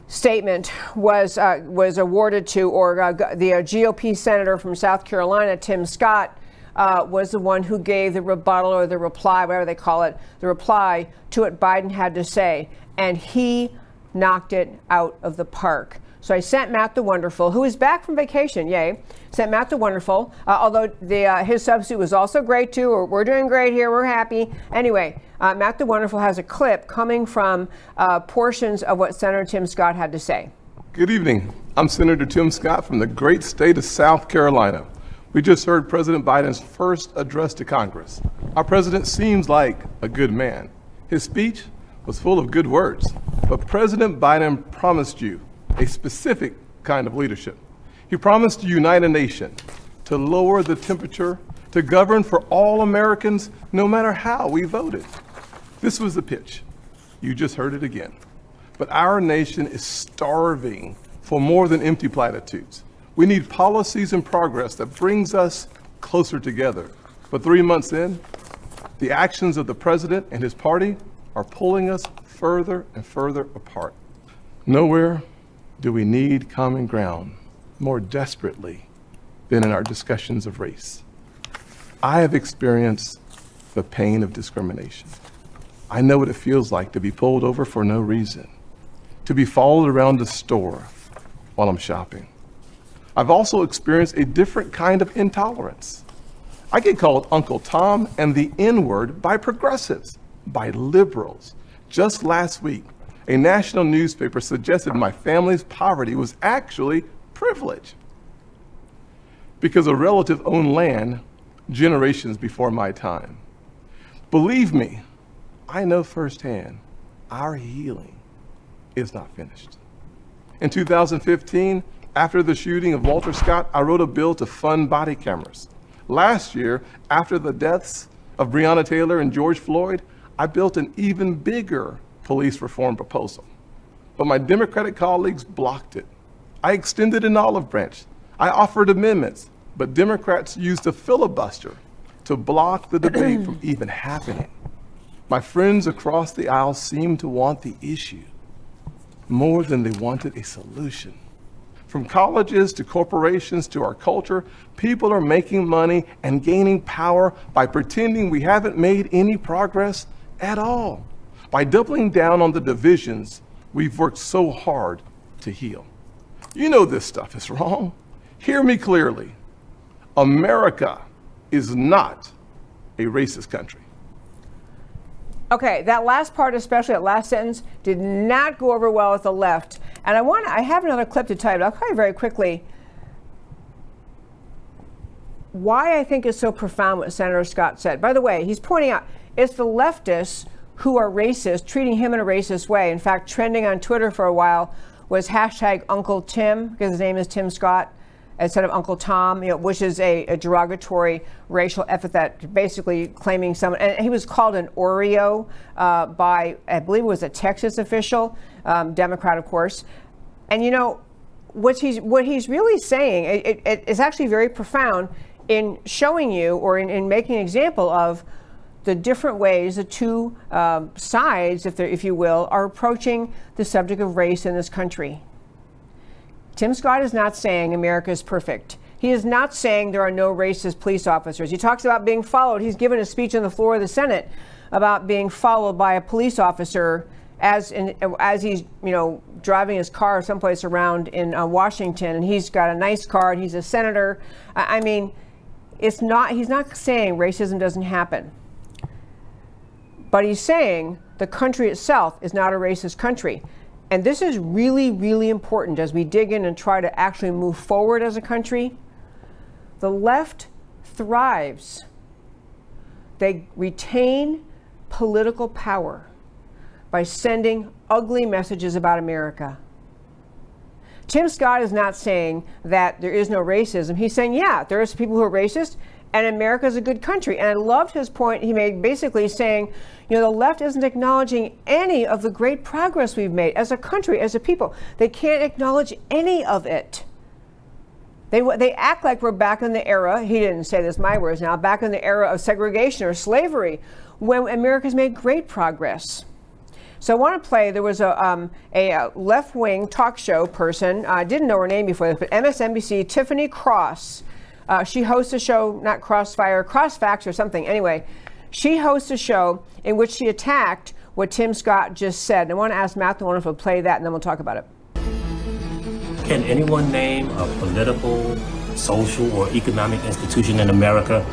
statement was, uh, was awarded to, or uh, the uh, GOP senator from South Carolina, Tim Scott, uh, was the one who gave the rebuttal or the reply, whatever they call it, the reply to what Biden had to say. And he knocked it out of the park. So I sent Matt the Wonderful, who is back from vacation, yay. Sent Matt the Wonderful, uh, although the, uh, his substitute was also great too. We're, we're doing great here, we're happy. Anyway, uh, Matt the Wonderful has a clip coming from uh, portions of what Senator Tim Scott had to say. Good evening. I'm Senator Tim Scott from the great state of South Carolina. We just heard President Biden's first address to Congress. Our president seems like a good man. His speech was full of good words, but President Biden promised you a specific kind of leadership. He promised to unite a nation, to lower the temperature, to govern for all Americans, no matter how we voted. This was the pitch. You just heard it again. But our nation is starving for more than empty platitudes. We need policies and progress that brings us closer together. But three months in, the actions of the president and his party are pulling us further and further apart. Nowhere do we need common ground more desperately than in our discussions of race. I have experienced the pain of discrimination. I know what it feels like to be pulled over for no reason, to be followed around the store while I'm shopping. I've also experienced a different kind of intolerance. I get called Uncle Tom and the N word by progressives, by liberals. Just last week, a national newspaper suggested my family's poverty was actually privilege because a relative owned land generations before my time. Believe me, I know firsthand our healing is not finished. In 2015, after the shooting of Walter Scott, I wrote a bill to fund body cameras. Last year, after the deaths of Breonna Taylor and George Floyd, I built an even bigger police reform proposal. But my Democratic colleagues blocked it. I extended an olive branch. I offered amendments, but Democrats used a filibuster to block the debate from [clears throat] even happening. My friends across the aisle seemed to want the issue more than they wanted a solution. From colleges to corporations to our culture, people are making money and gaining power by pretending we haven't made any progress at all by doubling down on the divisions we've worked so hard to heal. You know this stuff is wrong. Hear me clearly. America is not a racist country. Okay, that last part, especially that last sentence, did not go over well with the left. And I want I have another clip to but I'll tell you very quickly why I think is so profound what Senator Scott said. By the way, he's pointing out it's the leftists who are racist, treating him in a racist way. In fact, trending on Twitter for a while was hashtag Uncle Tim, because his name is Tim Scott, instead of Uncle Tom, you know, which is a, a derogatory racial epithet, basically claiming someone. And he was called an Oreo uh, by, I believe it was a Texas official, um, Democrat, of course. And you know, what he's what he's really saying it, it, it's actually very profound in showing you or in, in making an example of the different ways the two um, sides, if, if you will, are approaching the subject of race in this country. Tim Scott is not saying America is perfect. He is not saying there are no racist police officers. He talks about being followed. He's given a speech on the floor of the Senate about being followed by a police officer as in, as he's you know driving his car someplace around in uh, Washington, and he's got a nice car and he's a senator. I, I mean, it's not. He's not saying racism doesn't happen. But he's saying the country itself is not a racist country. And this is really, really important as we dig in and try to actually move forward as a country. The left thrives, they retain political power by sending ugly messages about America. Tim Scott is not saying that there is no racism. He's saying, yeah, there are people who are racist, and America is a good country. And I loved his point he made basically saying, you know, the left isn't acknowledging any of the great progress we've made as a country, as a people. They can't acknowledge any of it. They, they act like we're back in the era, he didn't say this, my words now, back in the era of segregation or slavery, when America's made great progress. So I want to play. There was a, um, a uh, left wing talk show person. I uh, didn't know her name before this, but MSNBC, Tiffany Cross. Uh, she hosts a show, not Crossfire, Crossfax or something. Anyway, she hosts a show in which she attacked what Tim Scott just said. And I want to ask Matt the Wonderful to play that, and then we'll talk about it. Can anyone name a political, social, or economic institution in America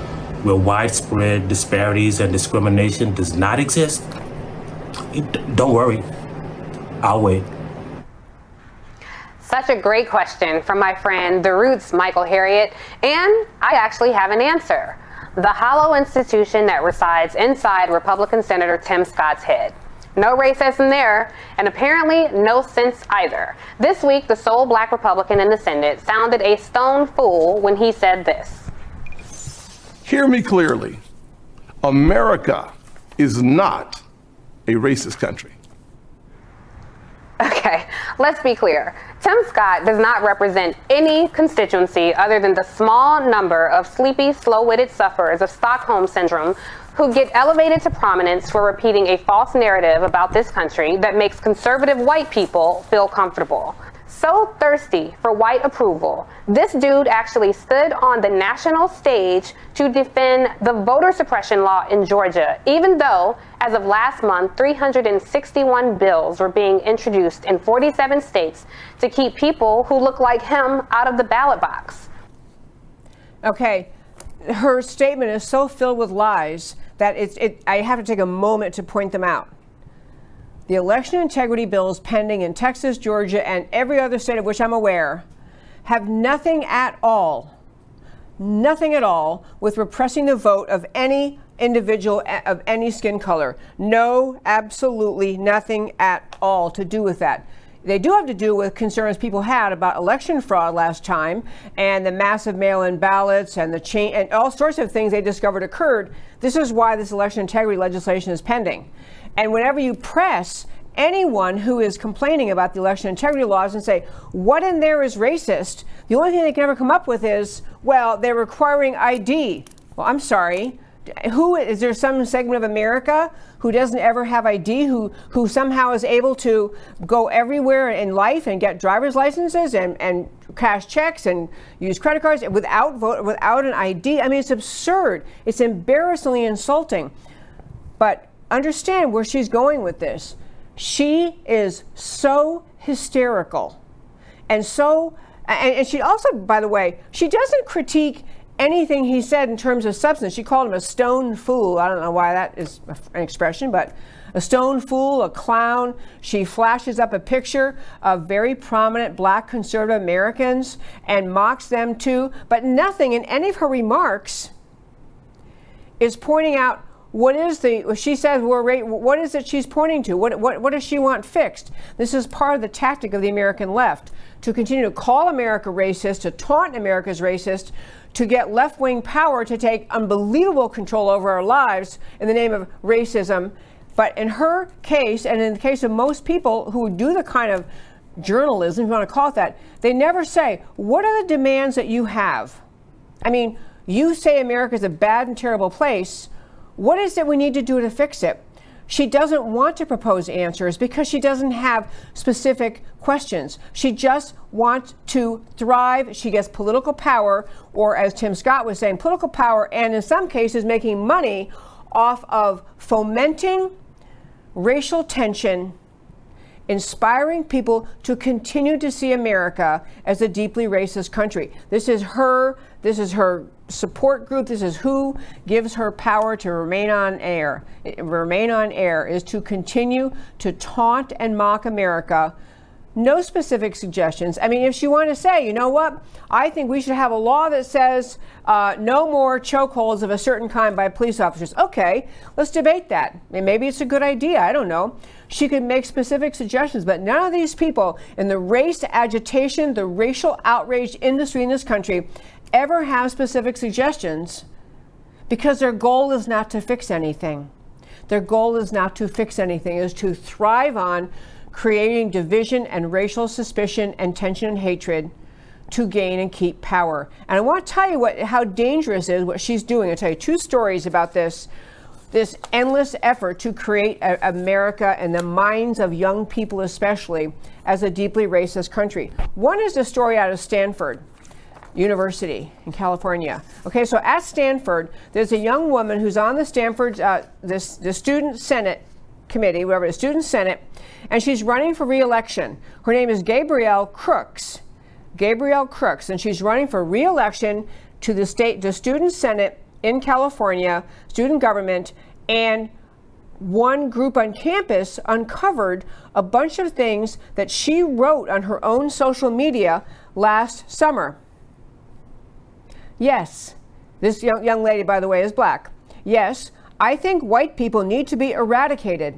where widespread disparities and discrimination does not exist? Don't worry, I'll wait. Such a great question from my friend The Root's, Michael Harriot, and I actually have an answer. The hollow institution that resides inside Republican Senator Tim Scott's head. No racism there, and apparently no sense either. This week, the sole black Republican in the Senate sounded a stone fool when he said this Hear me clearly. America is not a racist country. Okay, let's be clear. Tim Scott does not represent any constituency other than the small number of sleepy, slow witted sufferers of Stockholm Syndrome who get elevated to prominence for repeating a false narrative about this country that makes conservative white people feel comfortable so thirsty for white approval, this dude actually stood on the national stage to defend the voter suppression law in Georgia, even though, as of last month, 361 bills were being introduced in 47 states to keep people who look like him out of the ballot box. Okay, her statement is so filled with lies that it's, it, I have to take a moment to point them out. The election integrity bills pending in Texas, Georgia, and every other state of which I'm aware have nothing at all, nothing at all with repressing the vote of any individual eh, of any skin color. No, absolutely nothing at all to do with that. They do have to do with concerns people had about election fraud last time and the massive mail-in ballots and the change and all sorts of things they discovered occurred. This is why this election integrity legislation is pending. And whenever you press anyone who is complaining about the election integrity laws and say, what in there is racist, the only thing they can ever come up with is, well, they're requiring ID. Well, I'm sorry. Who is there some segment of America who doesn't ever have ID, who, who somehow is able to go everywhere in life and get driver's licenses and, and cash checks and use credit cards without vote, without an ID? I mean, it's absurd. It's embarrassingly insulting. But understand where she's going with this. She is so hysterical and so, and, she also, by the way, she doesn't critique anything he said in terms of substance. She called him a stone fool. I don't know why that is an expression, but a stone fool, a clown. She flashes up a picture of very prominent black conservative Americans and mocks them too, but nothing in any of her remarks is pointing out what is the she says we're what is it she's pointing to? What, what, what does she want fixed? This is part of the tactic of the american left to continue to call america racist to taunt america's racist to get left-wing power to take unbelievable control over our lives in the name of racism. But in her case and in the case of most people who do the kind of journalism if you want to call it that they never say what are the demands that you have? I mean you say america is a bad and terrible place what is it we need to do to fix it? She doesn't want to propose answers because she doesn't have specific questions. She just wants to thrive. She gets political power, or as Tim Scott was saying, political power, and in some cases, making money off of fomenting racial tension, inspiring people to continue to see America as a deeply racist country. This is her. This is her support group. This is who gives her power to remain on air. Remain on air is to continue to taunt and mock America. No specific suggestions. I mean, if she wanted to say, you know what, I think we should have a law that says uh, no more chokeholds of a certain kind by police officers. Okay, let's debate that. Maybe it's a good idea. I don't know. She could make specific suggestions, but none of these people in the race agitation, the racial outrage industry in this country ever have specific suggestions because their goal is not to fix anything. Their goal is not to fix anything, is to thrive on creating division and racial suspicion and tension and hatred to gain and keep power. And I want to tell you what how dangerous is what she's doing. I'll tell you two stories about this this endless effort to create a, America in the minds of young people especially as a deeply racist country. One is a story out of Stanford. University in California. Okay, so at Stanford, there's a young woman who's on the Stanford, uh, this, the Student Senate Committee, whatever, the Student Senate, and she's running for reelection. Her name is Gabrielle Crooks. Gabrielle Crooks, and she's running for reelection to the state, the Student Senate in California, student government, and one group on campus uncovered a bunch of things that she wrote on her own social media last summer. Yes, this young, young lady, by the way, is black. Yes, I think white people need to be eradicated.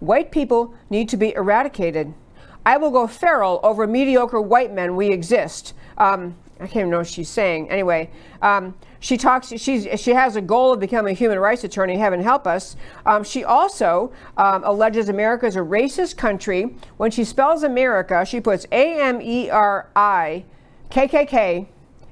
White people need to be eradicated. I will go feral over mediocre white men. We exist. Um, I can't even know what she's saying. Anyway, um, she talks. She's she has a goal of becoming a human rights attorney. Heaven help us. Um, she also um, alleges America is a racist country. When she spells America, she puts A M E R I KKK,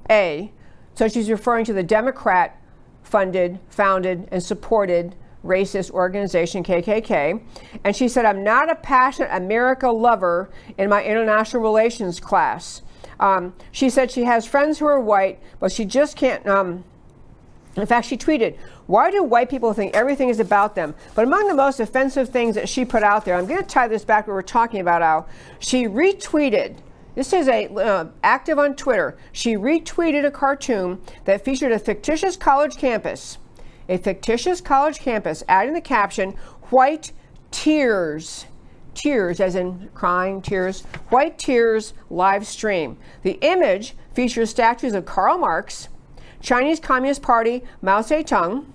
A, so she's referring to the Democrat funded, founded, and supported racist organization KKK. And she said, I'm not a passionate America lover in my international relations class. Um, she said she has friends who are white, but she just can't. Um, in fact, she tweeted, Why do white people think everything is about them? But among the most offensive things that she put out there, I'm going to tie this back to what we're talking about, Al. She retweeted this is a uh, active on Twitter. She retweeted a cartoon that featured a fictitious college campus, a fictitious college campus, adding the caption "White Tears." Tears, as in crying tears, white tears live stream. The image features statues of Karl Marx, Chinese Communist Party Mao Zedong,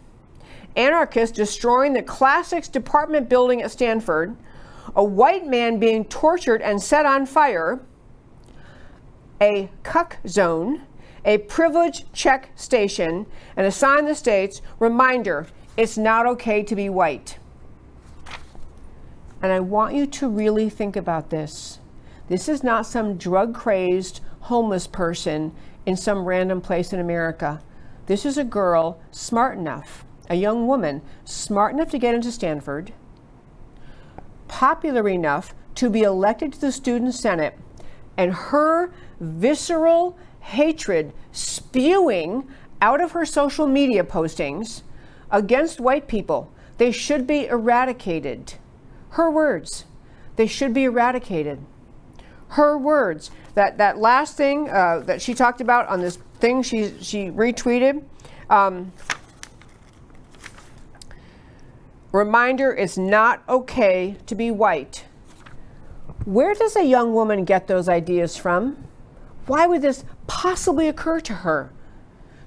anarchists destroying the classics department building at Stanford, a white man being tortured and set on fire, a cuck zone, a privilege check station, and a sign the states reminder it's not okay to be white. And I want you to really think about this. This is not some drug crazed homeless person in some random place in America. This is a girl smart enough, a young woman smart enough to get into Stanford, popular enough to be elected to the Student Senate, and her visceral hatred spewing out of her social media postings against white people. They should be eradicated. Her words, they should be eradicated. Her words. That that last thing uh, that she talked about on this thing she she retweeted. Um, reminder: It's not okay to be white. Where does a young woman get those ideas from? Why would this possibly occur to her?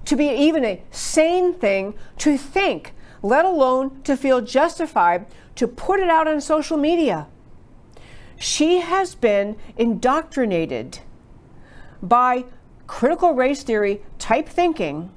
To be even a sane thing to think, let alone to feel justified to put it out on social media. She has been indoctrinated by critical race theory type thinking.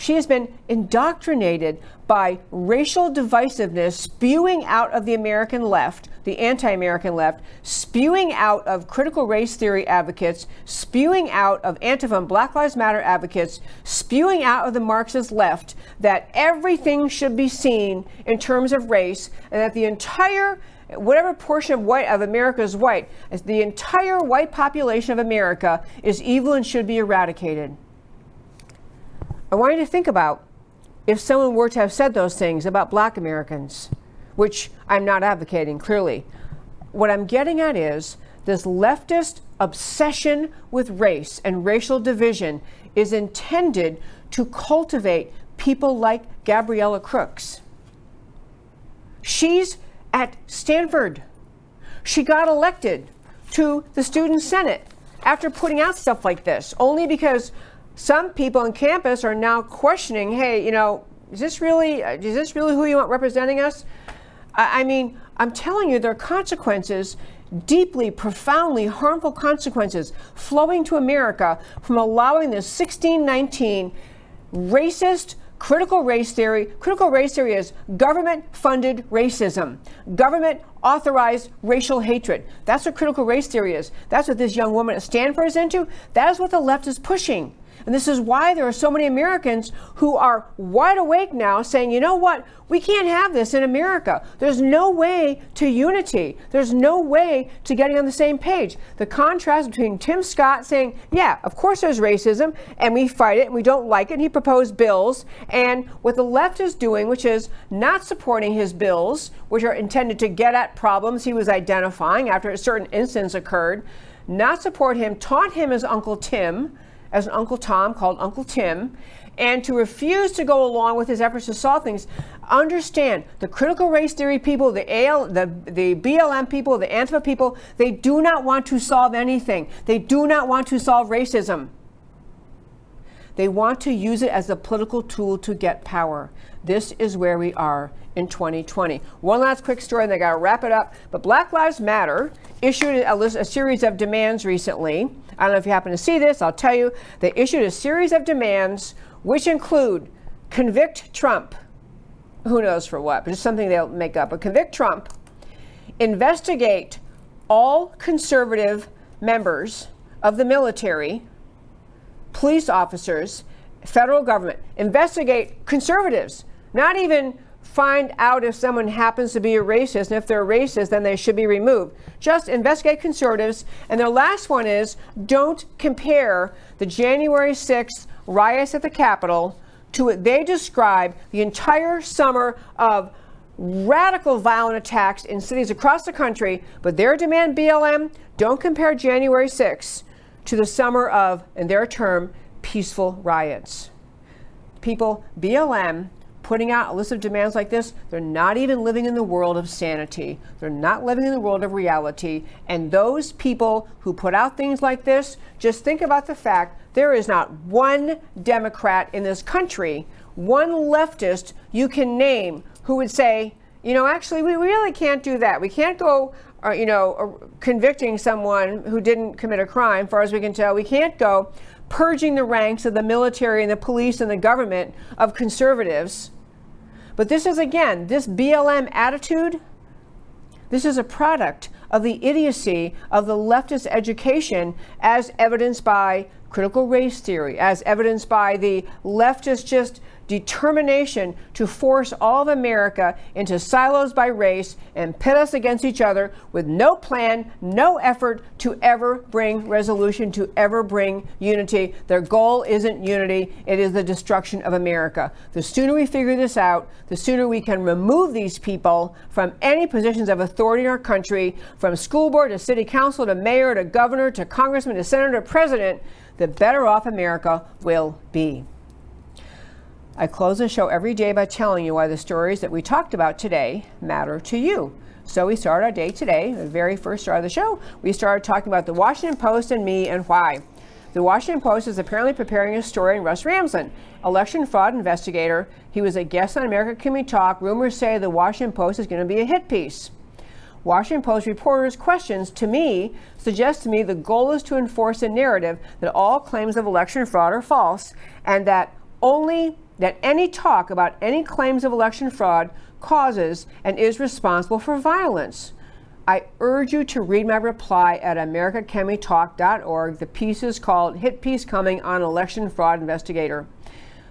She has been indoctrinated by racial divisiveness spewing out of the American left, the anti American left, spewing out of critical race theory advocates, spewing out of Antifa and Black Lives Matter advocates, spewing out of the Marxist left that everything should be seen in terms of race and that the entire whatever portion of white of America is white, the entire white population of America is evil and should be eradicated. I want you to think about if someone were to have said those things about black Americans, which I'm not advocating clearly. What I'm getting at is this leftist obsession with race and racial division is intended to cultivate people like Gabriella Crooks. She's at Stanford. She got elected to the Student Senate after putting out stuff like this, only because some people on campus are now questioning, hey, you know, is this really uh, is this really who you want representing us? I, I mean, I'm telling you, there are consequences, deeply, profoundly harmful consequences flowing to America from allowing this 1619 racist critical race theory. Critical race theory is government funded racism, government authorized racial hatred. That's what critical race theory is. That's what this young woman at Stanford is into. That is what the left is pushing. And this is why there are so many Americans who are wide awake now saying, you know what? We can't have this in America. There's no way to unity. There's no way to getting on the same page. The contrast between Tim Scott saying, yeah, of course there's racism and we fight it and we don't like it, and he proposed bills, and what the left is doing, which is not supporting his bills, which are intended to get at problems he was identifying after a certain instance occurred, not support him, taunt him as Uncle Tim as an Uncle Tom called Uncle Tim, and to refuse to go along with his efforts to solve things. Understand the critical race theory people, the AL, the, the BLM people, the Antifa people, they do not want to solve anything. They do not want to solve racism. They want to use it as a political tool to get power. This is where we are in 2020. One last quick story, and I got to wrap it up. But Black Lives Matter issued a, list, a series of demands recently I don't know if you happen to see this, I'll tell you. They issued a series of demands which include convict Trump. Who knows for what, but it's something they'll make up. But convict Trump, investigate all conservative members of the military, police officers, federal government, investigate conservatives, not even find out if someone happens to be a racist, and if they're a racist, then they should be removed. Just investigate conservatives. And their last one is don't compare the January 6th riots at the Capitol to what they describe the entire summer of radical violent attacks in cities across the country. But their demand, BLM, don't compare January 6th to the summer of, in their term, peaceful riots. People, BLM putting out a list of demands like this, they're not even living in the world of sanity. They're not living in the world of reality. And those people who put out things like this, just think about the fact there is not one Democrat in this country, one leftist you can name who would say, you know, actually, we really can't do that. We can't go, uh, you know, uh, convicting someone who didn't commit a crime, far as we can tell. We can't go purging the ranks of the military and the police and the government of conservatives but this is, again, this BLM attitude, this is a product of the idiocy of the leftist education as evidenced by critical race theory, as evidenced by the leftist just determination to force all of America into silos by race and pit us against each other with no plan, no effort to ever bring resolution, to ever bring unity. Their goal isn't unity, it is the destruction of America. The sooner we figure this out, the sooner we can remove these people from any positions of authority in our country, from school board to city council to mayor to governor to congressman to senator to president, the better off America will be. I close the show every day by telling you why the stories that we talked about today matter to you. So we start our day today, the very first start of the show. We started talking about the Washington Post and me and why. The Washington Post is apparently preparing a story on Russ Ramsland, election fraud investigator. He was a guest on America Can We Talk. Rumors say the Washington Post is going to be a hit piece. Washington Post reporters' questions to me suggest to me the goal is to enforce a narrative that all claims of election fraud are false and that only that any talk about any claims of election fraud causes and is responsible for violence. I urge you to read my reply at americacanwetalk.org. The piece is called Hit Piece Coming on Election Fraud Investigator.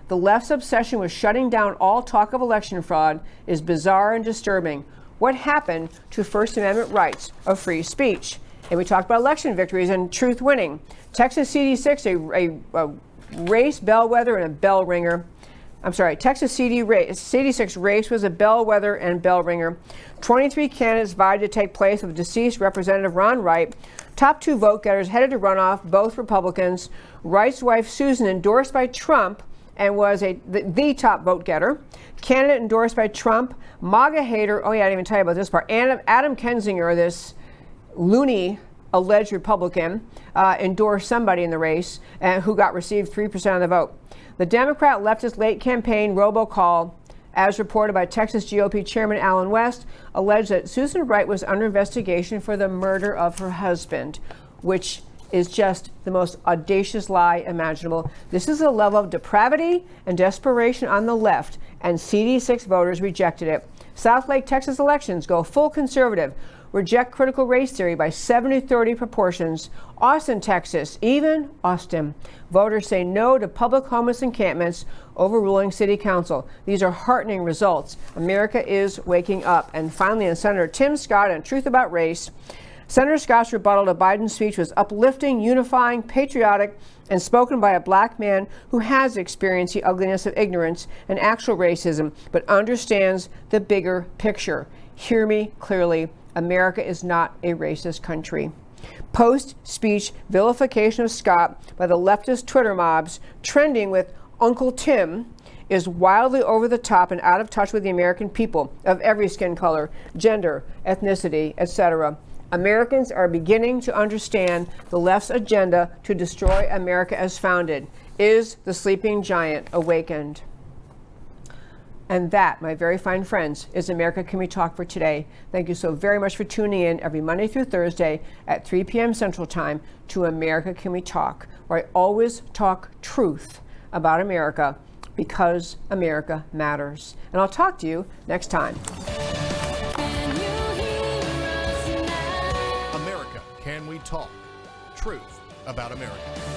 The left's obsession with shutting down all talk of election fraud is bizarre and disturbing. What happened to First Amendment rights of free speech? And we talked about election victories and truth winning. Texas CD6, a, a, a race bellwether and a bell ringer, I'm sorry, Texas CD race, CD6 race was a bellwether and bell ringer. 23 candidates vied to take place of deceased Representative Ron Wright. Top two vote getters headed to runoff, both Republicans. Wright's wife Susan, endorsed by Trump, and was a the, the, top vote getter. Candidate endorsed by Trump, MAGA hater. Oh yeah, I didn't even tell you about this part. Adam, Adam Kinzinger, this loony alleged Republican, uh, endorsed somebody in the race uh, who got received three percent of the vote. The Democrat leftist late campaign robocall, as reported by Texas GOP Chairman Allen West, alleged that Susan Wright was under investigation for the murder of her husband, which is just the most audacious lie imaginable. This is a level of depravity and desperation on the left, and CD6 voters rejected it. Southlake, Texas elections go full conservative reject critical race theory by 70 30 proportions. Austin, Texas, even Austin. Voters say no to public homeless encampments, overruling city council. These are heartening results. America is waking up. And finally, in Senator Tim Scott on Truth About Race, Senator Scott's rebuttal to Biden's speech was uplifting, unifying, patriotic, and spoken by a black man who has experienced the ugliness of ignorance and actual racism, but understands the bigger picture. Hear me clearly. America is not a racist country. Post speech vilification of Scott by the leftist Twitter mobs trending with Uncle Tim is wildly over the top and out of touch with the American people of every skin color, gender, ethnicity, etc. Americans are beginning to understand the left's agenda to destroy America as founded. Is the sleeping giant awakened? And that, my very fine friends, is America Can We Talk for today. Thank you so very much for tuning in every Monday through Thursday at 3 p.m. Central Time to America Can We Talk, where I always talk truth about America because America matters. And I'll talk to you next time. America Can We Talk? Truth about America.